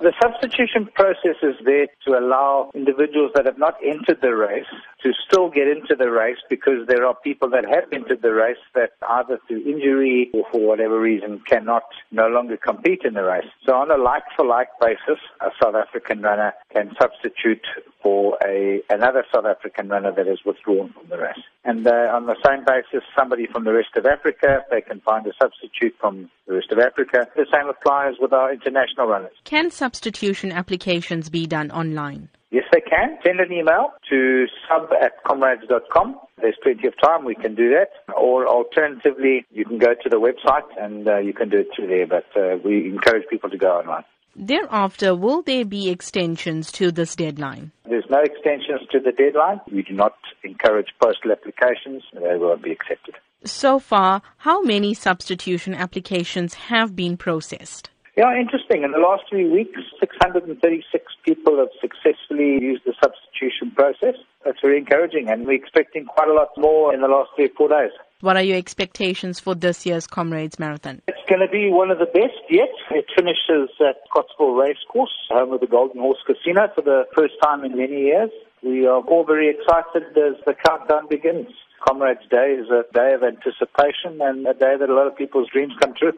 The substitution process is there to allow individuals that have not entered the race to still get into the race because there are people that have entered the race that either through injury or for whatever reason cannot no longer compete in the race. So on a like for like basis, a South African runner can substitute for a another South African runner that is withdrawn from the race. And uh, on the same basis, somebody from the rest of Africa, they can find a substitute from the rest of Africa. The same applies with our international runners. Can substitution applications be done online? Yes, they can. Send an email to sub at comrades.com. There's plenty of time. We can do that. Or alternatively, you can go to the website and uh, you can do it through there. But uh, we encourage people to go online. Thereafter, will there be extensions to this deadline? There's no extensions to the deadline. We do not encourage postal applications. They won't be accepted. So far, how many substitution applications have been processed? Yeah, interesting. In the last three weeks, 636 people have successfully used the substitution process. That's very encouraging, and we're expecting quite a lot more in the last three or four days. What are your expectations for this year's Comrades Marathon? It's going to be one of the best yet. It finishes at Scottsville Racecourse, home of the Golden Horse Casino, for the first time in many years. We are all very excited as the countdown begins. Comrades Day is a day of anticipation and a day that a lot of people's dreams come true.